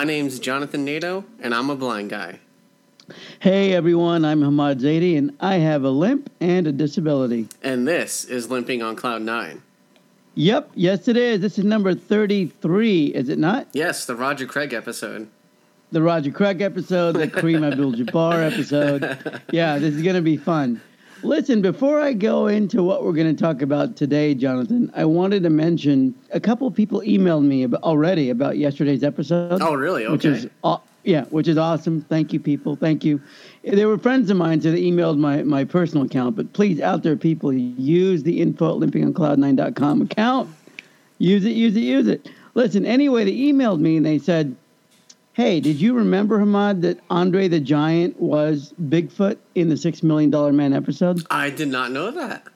My name's Jonathan Nato, and I'm a blind guy. Hey everyone, I'm Hamad Zaidi, and I have a limp and a disability. And this is Limping on Cloud 9. Yep, yes it is. This is number 33, is it not? Yes, the Roger Craig episode. The Roger Craig episode, the Kareem Abdul Jabbar episode. Yeah, this is going to be fun. Listen, before I go into what we're going to talk about today, Jonathan, I wanted to mention a couple people emailed me about, already about yesterday's episode. Oh, really? Okay. Which is aw- yeah, which is awesome. Thank you, people. Thank you. They were friends of mine, so they emailed my, my personal account. But please, out there, people, use the info at limpingoncloud9.com account. Use it, use it, use it. Listen, anyway, they emailed me and they said, Hey, did you remember, Hamad, that Andre the Giant was Bigfoot in the Six Million Dollar Man episode? I did not know that.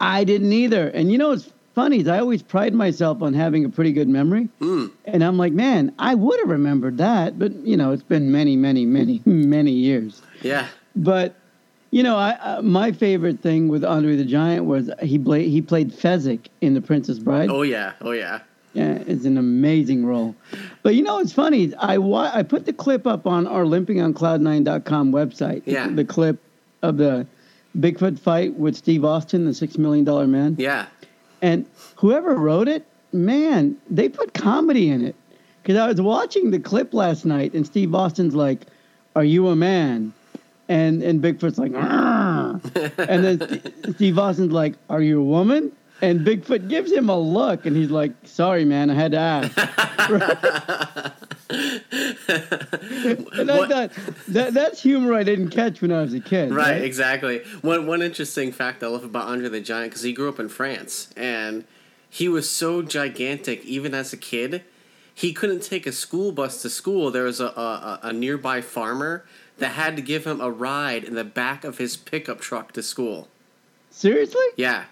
I didn't either. And you know what's funny is I always pride myself on having a pretty good memory. Mm. And I'm like, man, I would have remembered that. But, you know, it's been many, many, many, many years. Yeah. But, you know, I, uh, my favorite thing with Andre the Giant was he, played he played Fezzik in The Princess Bride. Oh, yeah. Oh, yeah. Yeah, it's an amazing role. But you know it's funny? I wa- I put the clip up on our limpingoncloud9.com website. Yeah. The, the clip of the Bigfoot fight with Steve Austin, the Six Million Dollar Man. Yeah. And whoever wrote it, man, they put comedy in it. Because I was watching the clip last night, and Steve Austin's like, "Are you a man?" And and Bigfoot's like, "Arr." and then Steve Austin's like, "Are you a woman?" And Bigfoot gives him a look, and he's like, "Sorry, man, I had to ask." and I What- thought that that's humor I didn't catch when I was a kid. Right, exactly. One one interesting fact I love about Andre the Giant because he grew up in France and he was so gigantic even as a kid. He couldn't take a school bus to school. There was a, a, a nearby farmer that had to give him a ride in the back of his pickup truck to school. Seriously? Yeah.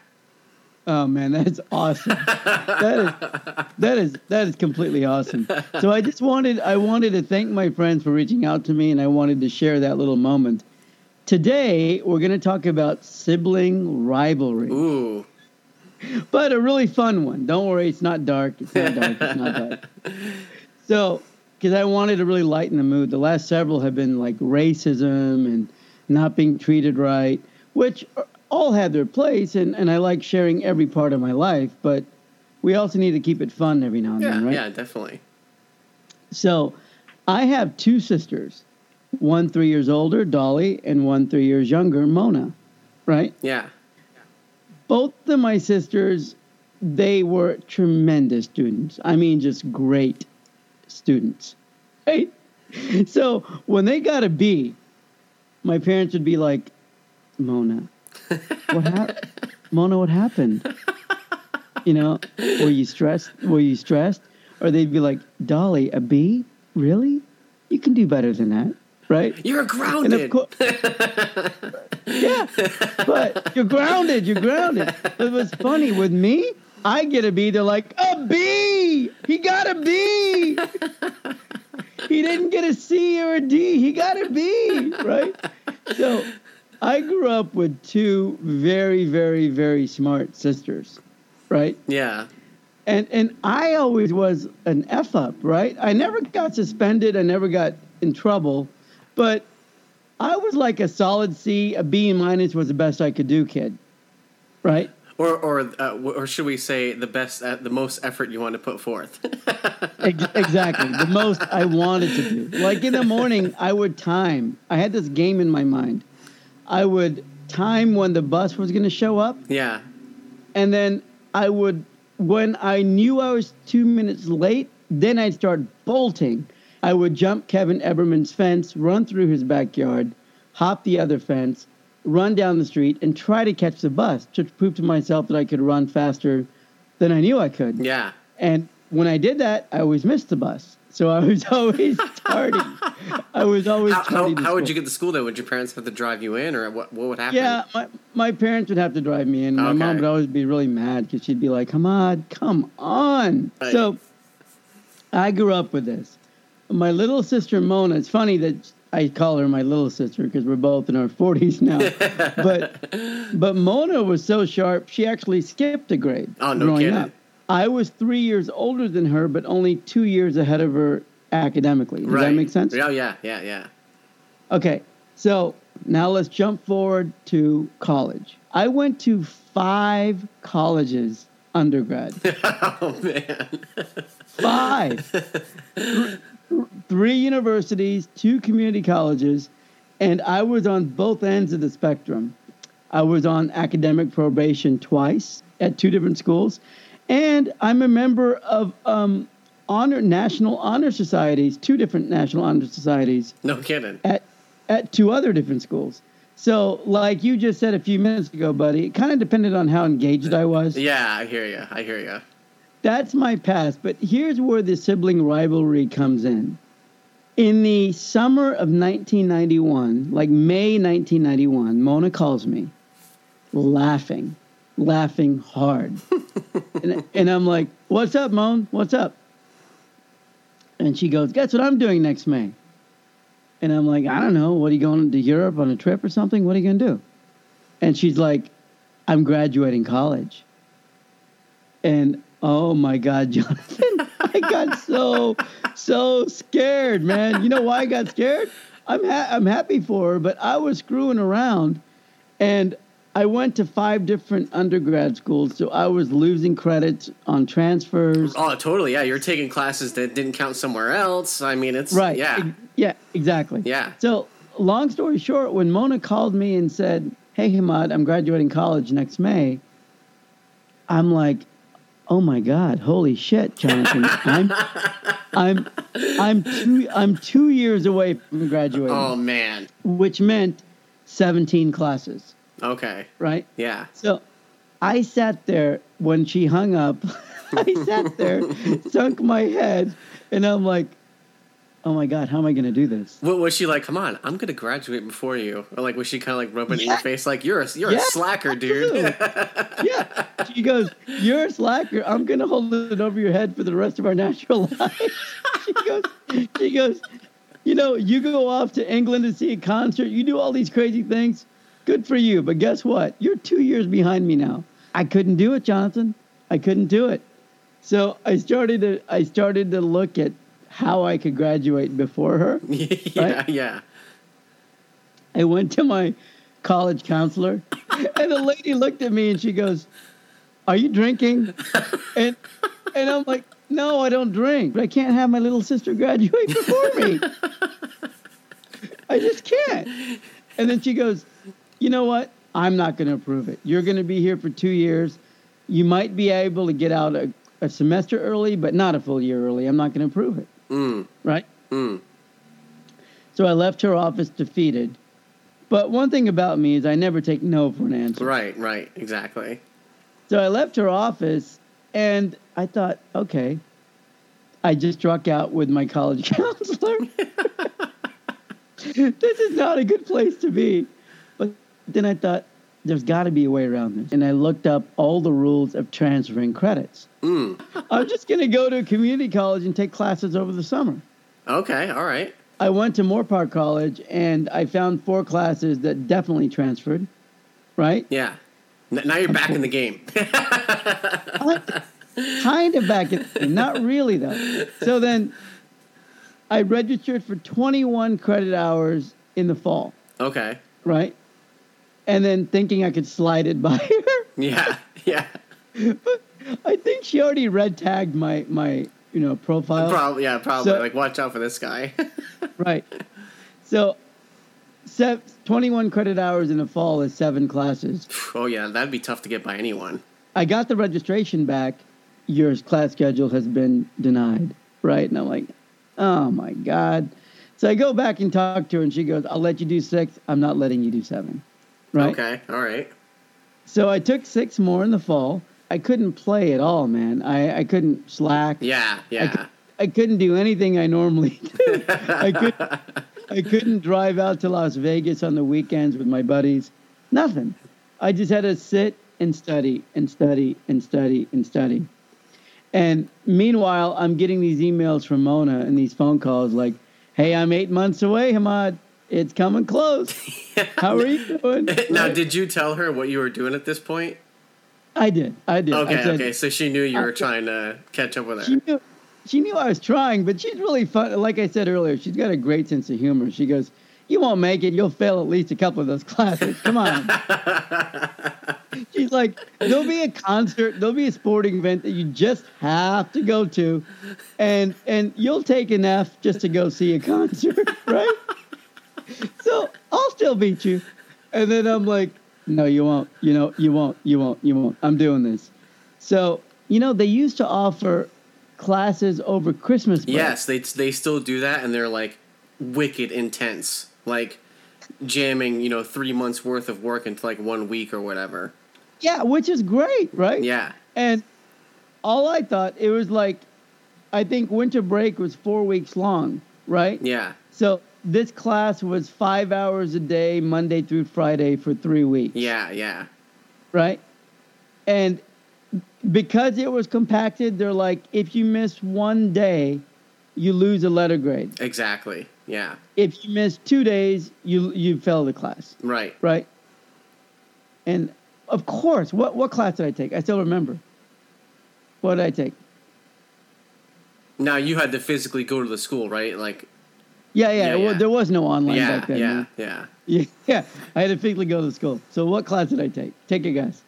Oh man, that's awesome. that is that is that is completely awesome. So I just wanted I wanted to thank my friends for reaching out to me and I wanted to share that little moment. Today we're going to talk about sibling rivalry, Ooh. but a really fun one. Don't worry, it's not dark. It's not dark. It's not dark. So, because I wanted to really lighten the mood. The last several have been like racism and not being treated right, which all have their place, and, and I like sharing every part of my life, but we also need to keep it fun every now and Yeah, then, right? yeah, definitely. So, I have two sisters, one three years older, Dolly, and one three years younger, Mona, right? Yeah. both of my sisters they were tremendous students i mean just great students right so when they got a b my parents would be like mona what happened mona what happened you know were you stressed were you stressed or they'd be like dolly a b really you can do better than that right You're grounded. of course, yeah, but you're grounded. You're grounded. It was funny with me. I get a B. They're like a B. He got a B. He didn't get a C or a D. He got a B. Right. So, I grew up with two very, very, very smart sisters. Right. yeah. And and I always was an F up, right? I never got suspended, I never got in trouble, but I was like a solid C, a B minus was the best I could do, kid. Right? Or or uh, or should we say the best uh, the most effort you want to put forth? Exactly. The most I wanted to do. Like in the morning, I would time. I had this game in my mind. I would time when the bus was going to show up, yeah. and then I would, when I knew I was two minutes late, then I'd start bolting. I would jump Kevin Eberman's fence, run through his backyard, hop the other fence, run down the street, and try to catch the bus to prove to myself that I could run faster than I knew I could. Yeah. And when I did that, I always missed the bus. So I was always tardy. I was always How, tardy. how, how would you get to school though? Would your parents have to drive you in, or what? What would happen? Yeah, my, my parents would have to drive me in. My mom would always be really mad because she'd be like, come on, come on. Right. So I grew up with this. My little sister Mona, it's funny that I call her my little sister because we're both in our 40s now. but but Mona was so sharp, she actually skipped a grade Oh, no growing kidding. up. I was three years older than her, but only two years ahead of her academically. Does right. that make sense? Yeah, yeah, yeah, yeah. Okay, so now let's jump forward to college. I went to five colleges undergrad. oh man. Five. Three universities, two community colleges, and I was on both ends of the spectrum. I was on academic probation twice at two different schools, and I'm a member of um, honor national honor societies, two different national honor societies no kidding. at at two other different schools. So, like you just said a few minutes ago, buddy, it kind of depended on how engaged I was. Yeah, I hear you. I hear you. That's my past. But here's where the sibling rivalry comes in. In the summer of 1991, like May 1991, Mona calls me laughing, laughing hard. and, and I'm like, What's up, Mon? What's up? And she goes, Guess what I'm doing next May? And I'm like, I don't know. What are you going to Europe on a trip or something? What are you going to do? And she's like, I'm graduating college. And oh my God, Jonathan, I got so, so scared, man. You know why I got scared? I'm, ha- I'm happy for her, but I was screwing around and I went to five different undergrad schools. So I was losing credits on transfers. Oh, totally. Yeah, you're taking classes that didn't count somewhere else. I mean, it's Right. Yeah. Yeah, exactly. Yeah. So, long story short, when Mona called me and said, "Hey, Hamad, I'm graduating college next May," I'm like, "Oh my God, holy shit, Jonathan! I'm, I'm, I'm two, I'm two years away from graduating, Oh man. which meant 17 classes, Okay. right? Yeah. So, I sat there when she hung up. I sat there, sunk my head, and I'm like, "Oh my God, how am I going to do this?" What was she like? Come on, I'm gonna graduate before you. Or like, was she kind of like rubbing it in your face, like you're a you're Yeah, a slacker, dude? yeah. She goes, You're a slacker. I'm gonna hold it over your head for the rest of our natural lives. she goes, she goes, you know, you go off to England to see a concert, you do all these crazy things. Good for you. But guess what? You're two years behind me now. I couldn't do it, Jonathan. I couldn't do it. So I started to I started to look at how I could graduate before her. yeah, Right? yeah. I went to my college counselor, and the lady looked at me and she goes, "Are you drinking?" And and I'm like, "No, I don't drink, but I can't have my little sister graduate before me. I just can't." And then she goes, "You know what? I'm not going to approve it. You're going to be here for two years. You might be able to get out a, a semester early, but not a full year early. I'm not going to approve it." Mm, Right? mm. So I left her office defeated. But one thing about me is I never take no for an answer. Right, right, exactly. So I left her office and I thought, okay, I just struck out with my college counselor. this is not a good place to be. Then I thought, there's got to be a way around this. And I looked up all the rules of transferring credits. Mm. I'm just going to go to a community college and take classes over the summer. Okay, all right. I went to Moorpark College and I found four classes that definitely transferred, right? Yeah. Now you're back in the game. kind of back in, not really though. So then I registered for 21 credit hours in the fall, okay. right? And then thinking I could slide it by her. Yeah, yeah. But I think she already red tagged my, my you know, profile. Probably, yeah, probably. So- like, watch out for this guy. Right. So, se- 21 credit hours in the fall is seven classes. oh yeah, that'd be tough to get by anyone. I got the registration back. Your class schedule has been denied, right? And I'm like, oh my God. So I go back and talk to her, and she goes, I'll let you do six. I'm not letting you do seven, right? Okay, all right. So I took six more in the fall. I couldn't play at all, man. I, I couldn't slack. Yeah, yeah. I couldn't do anything I normally do. I could I couldn't drive out to Las Vegas on the weekends with my buddies. Nothing. I just had to sit and study and study and study and study. And meanwhile, I'm getting these emails from Mona and these phone calls like, "Hey, I'm eight months away, Hamad. It's coming close. How are you doing?" now, Right? did you tell her what you were doing at this point? I did. I did. I Okay, said, okay. So she knew you were I- trying to catch up with her. She knew, she knew I was trying, but she's really fun. Like I said earlier, she's got a great sense of humor. She goes, "You won't make it. You'll fail at least a couple of those classes. Come on." she's like, "There'll be a concert. There'll be a sporting event that you just have to go to, and and you'll take an F just to go see a concert, right?" So I'll still beat you. And then I'm like, no, you won't. You know, you won't. You won't. You won't. I'm doing this. So you know, they used to offer classes over Christmas break. Yes, they they still do that, and they're like wicked intense, like jamming you know three months worth of work into like one week or whatever. Yeah, which is great, right? Yeah. And all I thought it was like, I think winter break was four weeks long, right? Yeah. So this class was five hours a day, Monday through Friday for three weeks. Yeah, yeah. Right? And because it was compacted, they're like, if you miss one day, you lose a letter grade. Exactly. Yeah. If you miss two days, you you fail the class. Right. Right. And of course, what what class did I take? I still remember. What did I take? Now you had to physically go to the school, right? Like. Yeah, yeah. Yeah, well, yeah. there was no online Yeah, back then. yeah, yeah. Yeah, yeah. I had to physically go to school. So what class did I take? Take a guess.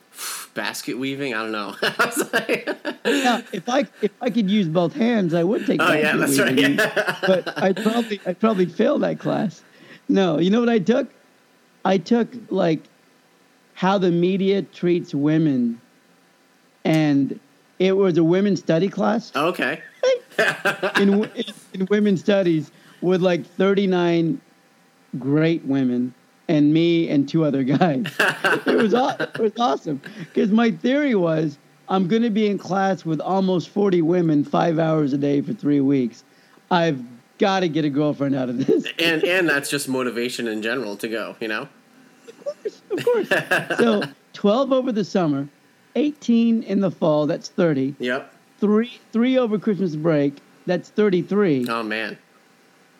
Basket weaving? I don't know. I like- Now, if I if I could use both hands, I would take. oh yeah, that's right. weaving. Yeah. but I probably I probably failed that class. No, you know what I took? I took like how the media treats women, and it was a women's study class okay. in, w- in women's studies with like thirty nine great women and me and two other guys. it was it was awesome because my theory was I'm going to be in class with almost 40 women 5 hours a day for 3 weeks. I've got to get a girlfriend out of this. and and that's just motivation in general to go. You know. Of course, of course. So 12 over the summer, 18 in the fall, that's 30. Yep. 3 3 over Christmas break, that's 33. Oh man.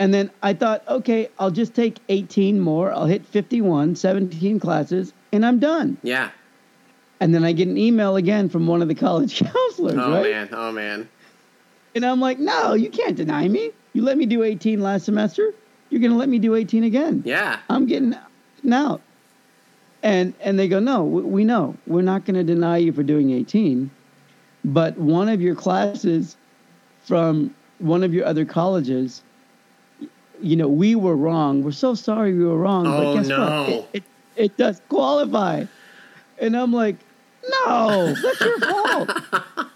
And then I thought, okay, I'll just take 18 more. I'll hit 51, 17 classes, and I'm done. Yeah. And then I get an email again from one of the college counselors, Oh right? man. Oh man. And I'm like, no, you can't deny me. You let me do 18 last semester. You're going to let me do 18 again. Yeah. I'm getting out. And and they go, no, we, we know. We're not going to deny you for doing 18. But one of your classes from one of your other colleges, you know, we were wrong. We're so sorry we were wrong. Oh, but guess no. what? It, it, it does qualify. And I'm like, no, that's your fault.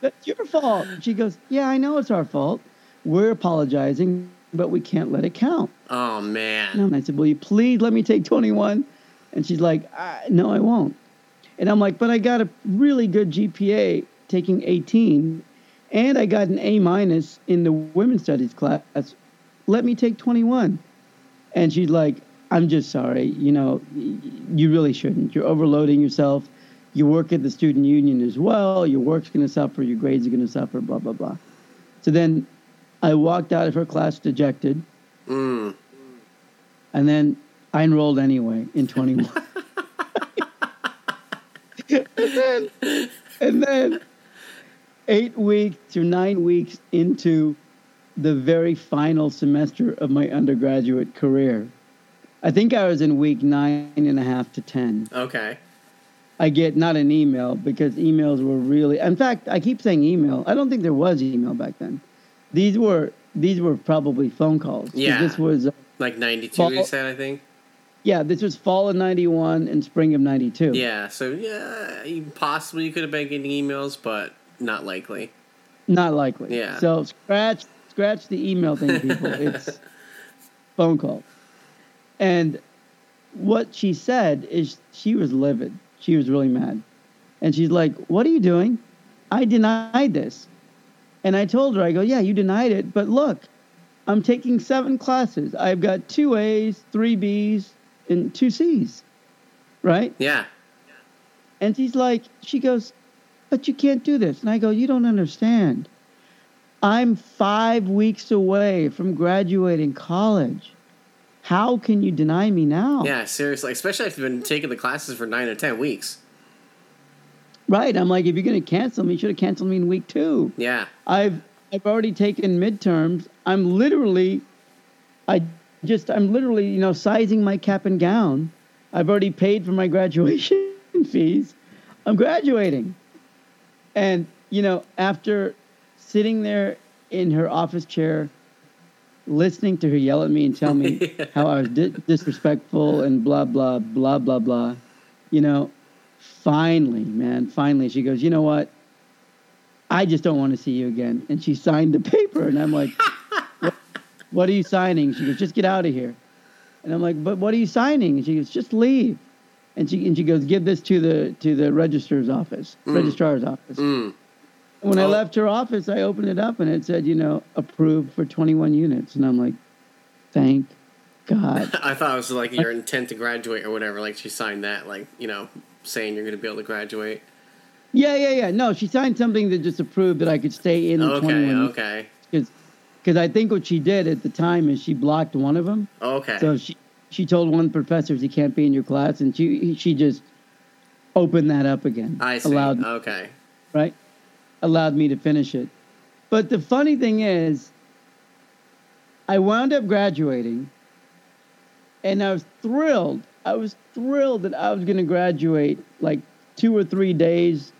That's your fault. She goes, yeah, I know it's our fault. We're apologizing, but we can't let it count. Oh man. And I said, Will you please let me take 21? And she's like, "Ah, No, I won't. And I'm like, But I got a really good GPA taking 18, and I got an A minus in the women's studies class. Let me take 21. And she's like, I'm just sorry. You know, you really shouldn't. You're overloading yourself. You work at the student union as well. Your work's going to suffer. Your grades are going to suffer, blah, blah, blah. So then I walked out of her class dejected. Mm. And then I enrolled anyway in 21. and then, and then eight weeks or nine weeks into the very final semester of my undergraduate career, I think I was in week nine and a half to 10. Okay. I get not an email because emails were really, in fact, I keep saying email. I don't think there was email back then. These were, these were probably phone calls. Yeah. This was, uh, Like ninety two. Fall- You said I think. Yeah, this was fall of '91 and spring of '92. Yeah. So yeah, you possibly could have been getting emails, but not likely. not likely. Yeah. So scratch scratch the email thing, people. it's phone call. And what she said is she was livid. She was really mad, and she's like, "What are you doing? I denied this." And I told her, I go, "Yeah, you denied it, but look, I'm taking seven classes. I've got two A's, three B's, and two C's, right?" Yeah. And she's like, she goes, but you can't do this. And I go, you don't understand. I'm five weeks away from graduating college. How can you deny me now? Yeah. Seriously, especially if you've been taking the classes for nine or ten weeks. Right. I'm like, if you're going to cancel me, you should have canceled me in week two. Yeah. I've I've already taken midterms. I'm literally, I just, I'm literally, you know, sizing my cap and gown. I've already paid for my graduation fees. I'm graduating. And, you know, after sitting there in her office chair, listening to her yell at me and tell me how I was di- disrespectful and blah, blah, blah, blah, blah, you know, finally, man, finally, she goes, you know what? I just don't want to see you again. And she signed the paper, and I'm like, what, what are you signing? She goes, just get out of here. And I'm like, but what are you signing? And she goes, just leave. And she and she goes, give this to the to the registrar's office, Mm. registrar's office. Mm. When I Oh. left her office, I opened it up and it said, you know, approved for 21 units. And I'm like, thank God. I thought it was like your intent to graduate or whatever. Like she signed that, like you know, saying you're going to be able to graduate. yeah, yeah, yeah. No, she signed something that just approved that I could stay in the Okay, 21 okay, Because I think what she did at the time is she blocked one of them. okay. So she she told one of the professors he can't be in your class, and she she just opened that up again. I see. Allowed Okay. right, allowed me to finish it. But the funny thing is, I wound up graduating, and I was thrilled. I was thrilled that I was going to graduate like two or three days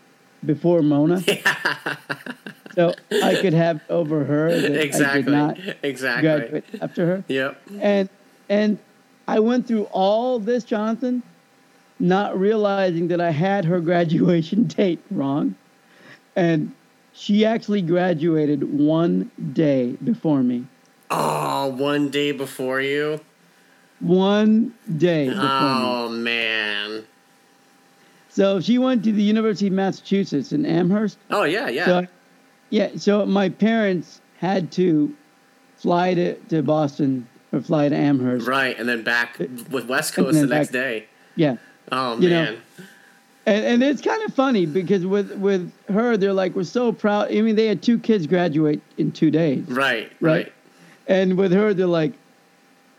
before Mona, so I could have over her that I did exactly. not Exactly. graduate after her. Yep. And and I went through all this, Jonathan, not realizing that I had her graduation date wrong. And she actually graduated one day before me. Oh, one day before you. One day before me. Oh man. So she went to the University of Massachusetts in Amherst. Oh yeah, yeah. So, yeah, so my parents had to fly to, to Boston or fly to Amherst. right, and then back with West Coast the next back- day. Yeah. Oh You know, man. And, and it's kind of funny because with with her, they're like, we're so proud. I mean, they had two kids graduate in two days, right. right? Right. And with her, they're like,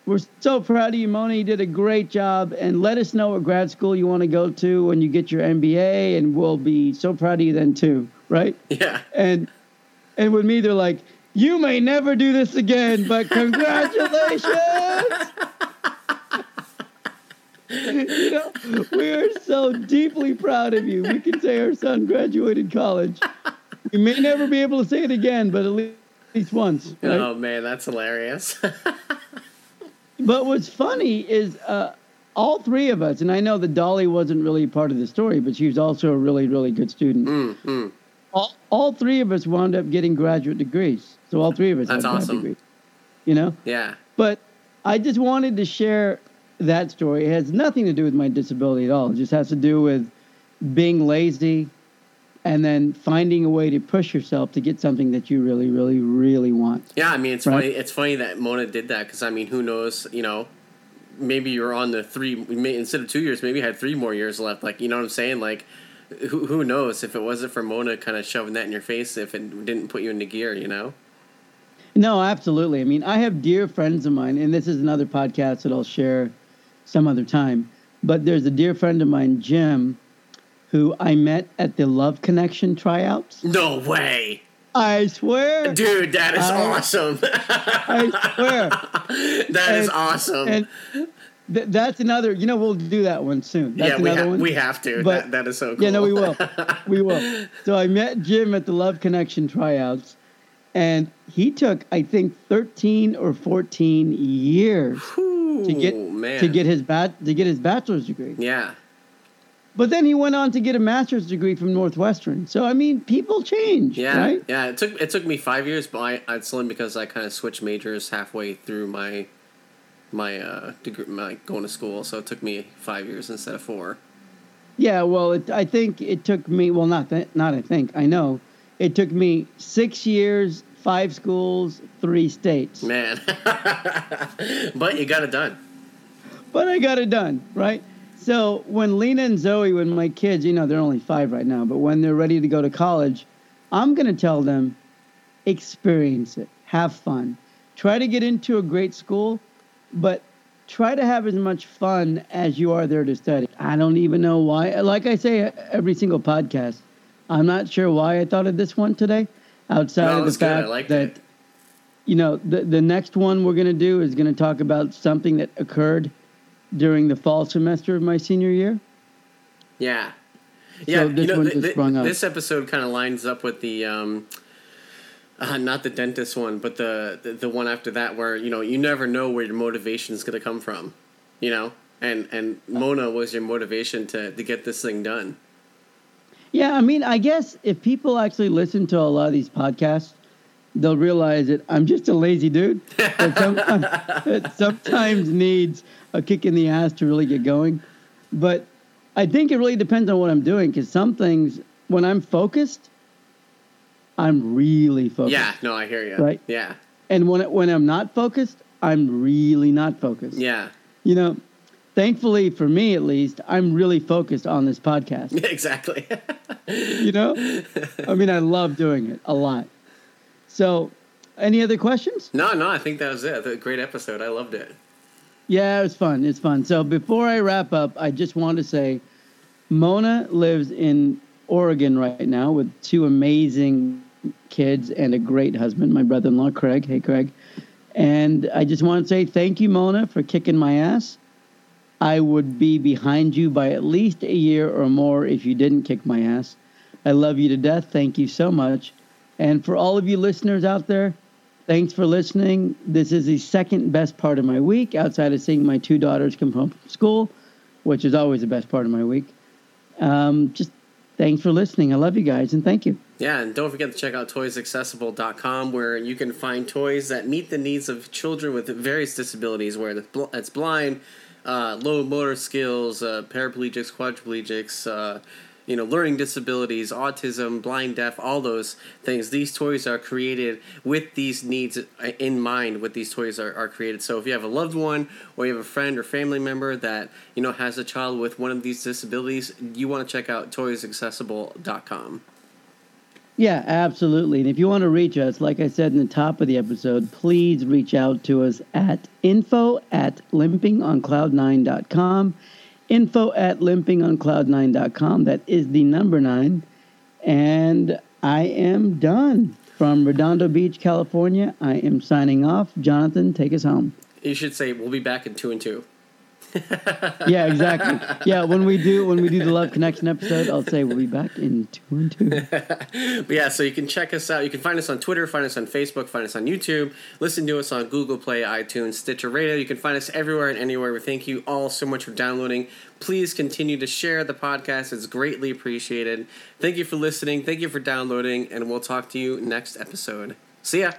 we're so proud of you, Mona. You did a great job, and let us know what grad school you want to go to when you get your MBA, and we'll be so proud of you then too, right? Yeah. And and with me, they're like, you may never do this again, but congratulations. You know, we are so deeply proud of you. We can say our son graduated college. We may never be able to say it again, but at least, at least once. Right? Oh man, that's hilarious. But what's funny is uh, all three of us, and I know that Dolly wasn't really part of the story, but she was also a really, really good student. mm, mm. All, all three of us wound up getting graduate degrees. So all three of us That's awesome. degrees. You know? Yeah. But I just wanted to share that story. It has nothing to do with my disability at all. It just has to do with being lazy and then finding a way to push yourself to get something that you really, really, really want. Yeah, I mean it's Right. funny. It's funny that Mona did that because I mean, who knows? You know, maybe you're on the three may, instead of two years. Maybe you had three more years left. Like you know what I'm saying? Like who who knows if it wasn't for Mona kind of shoving that in your face, if it didn't put you into gear, you know? No, absolutely. I mean, I have dear friends of mine, and this is another podcast that I'll share some other time. But there's a dear friend of mine, Jim, who I met at the Love Connection tryouts. No way, I swear. dude! That is I- awesome. I swear. That is And- awesome. And th- that's another, you know, we'll do that one soon. That's yeah, we, another ha- one. we have to. But- that, that is so cool. Yeah, no, we will. we will. So I met Jim at the Love Connection tryouts, and he took, I think, 13 or 14 years to get man. to get his bat to get his bachelor's degree. yeah. But then he went on to get a master's degree from Northwestern. So I mean, people change, Yeah, right? yeah. It took it took me five years, but I it's only because I kind of switched majors halfway through my my uh degree, my going to school. So it took me five years instead of four. Yeah. Well, it, I think it took me. Well, not that. Not I think. I know. It took me six years, five schools, three states. Man, but you got it done. But I got it done, right? So when Lena and Zoe, when my kids, you know, they're only five right now, but when they're ready to go to college, I'm going to tell them experience it, have fun, try to get into a great school, but try to have as much fun as you are there to study. I don't even know why. Like I say every single podcast, I'm not sure why I thought of this one today. outside No, of the fact liked that it. you know the the next one we're going to do is going to talk about something that occurred during the fall semester of my senior year. Yeah. Yeah, this you know, one th- just th- sprung up. this episode kind of lines up with the, um, uh, not the dentist one, but the, the the one after that, where you know you never know where your motivation is going to come from, you know, and and Mona was your motivation to to get this thing done. Yeah, I mean, I guess if people actually listen to a lot of these podcasts, they'll realize that I'm just a lazy dude that sometimes, sometimes needs a kick in the ass to really get going. But I think it really depends on what I'm doing because some things, when I'm focused, I'm really focused. Yeah, no, I hear you. Right. Yeah, And when when I'm not focused, I'm really not focused. yeah, You know, thankfully for me at least, I'm really focused on this podcast. exactly. you know i mean i love doing it a lot so any other questions? No, no, I think that was it. A great episode. I loved it. yeah it was fun. It's fun. So before i wrap up i just want to say mona lives in oregon right now with two amazing kids and a great husband my brother-in-law craig. Hey craig. And i just want to say thank you mona for kicking my ass. I would be behind you by at least a year or more if you didn't kick my ass. I love you to death. Thank you so much and for all of you listeners out there thanks for listening. This is the second best part of my week outside of seeing my two daughters come home from school which is always the best part of my week. Um, just thanks for listening. I love you guys and thank you. Yeah, and don't forget to check out toysaccessible.com where you can find toys that meet the needs of children with various disabilities, bl- it's blind, uh, low motor skills, uh, paraplegics, quadriplegics, uh, you know, learning disabilities, autism, blind, deaf, all those things. These toys are created with these needs uh, in mind. With these toys are, are created. So if you have a loved one or you have a friend or family member that you know has a child with one of these disabilities, you want to check out toysaccessible.com. Yeah, absolutely. And if you want to reach us, like I said in the top of the episode, please reach out to us at info at limpingoncloud9.com. Info at limpingoncloud9.com. That is the number nine. And I am done. From Redondo Beach, California, I am signing off. Jonathan, take us home. You should say we'll be back in two and two. Yeah, exactly. Yeah, when we do when we do the Love Connection episode, I'll say we'll be back in two and two. But yeah, so you can check us out. You can find us on Twitter, find us on Facebook, find us on YouTube, listen to us on Google Play, iTunes, Stitcher Radio. You can find us everywhere and anywhere. We thank you all so much for downloading. Please continue to share the podcast. It's greatly appreciated. Thank you for listening. Thank you for downloading, and we'll talk to you next episode. See ya.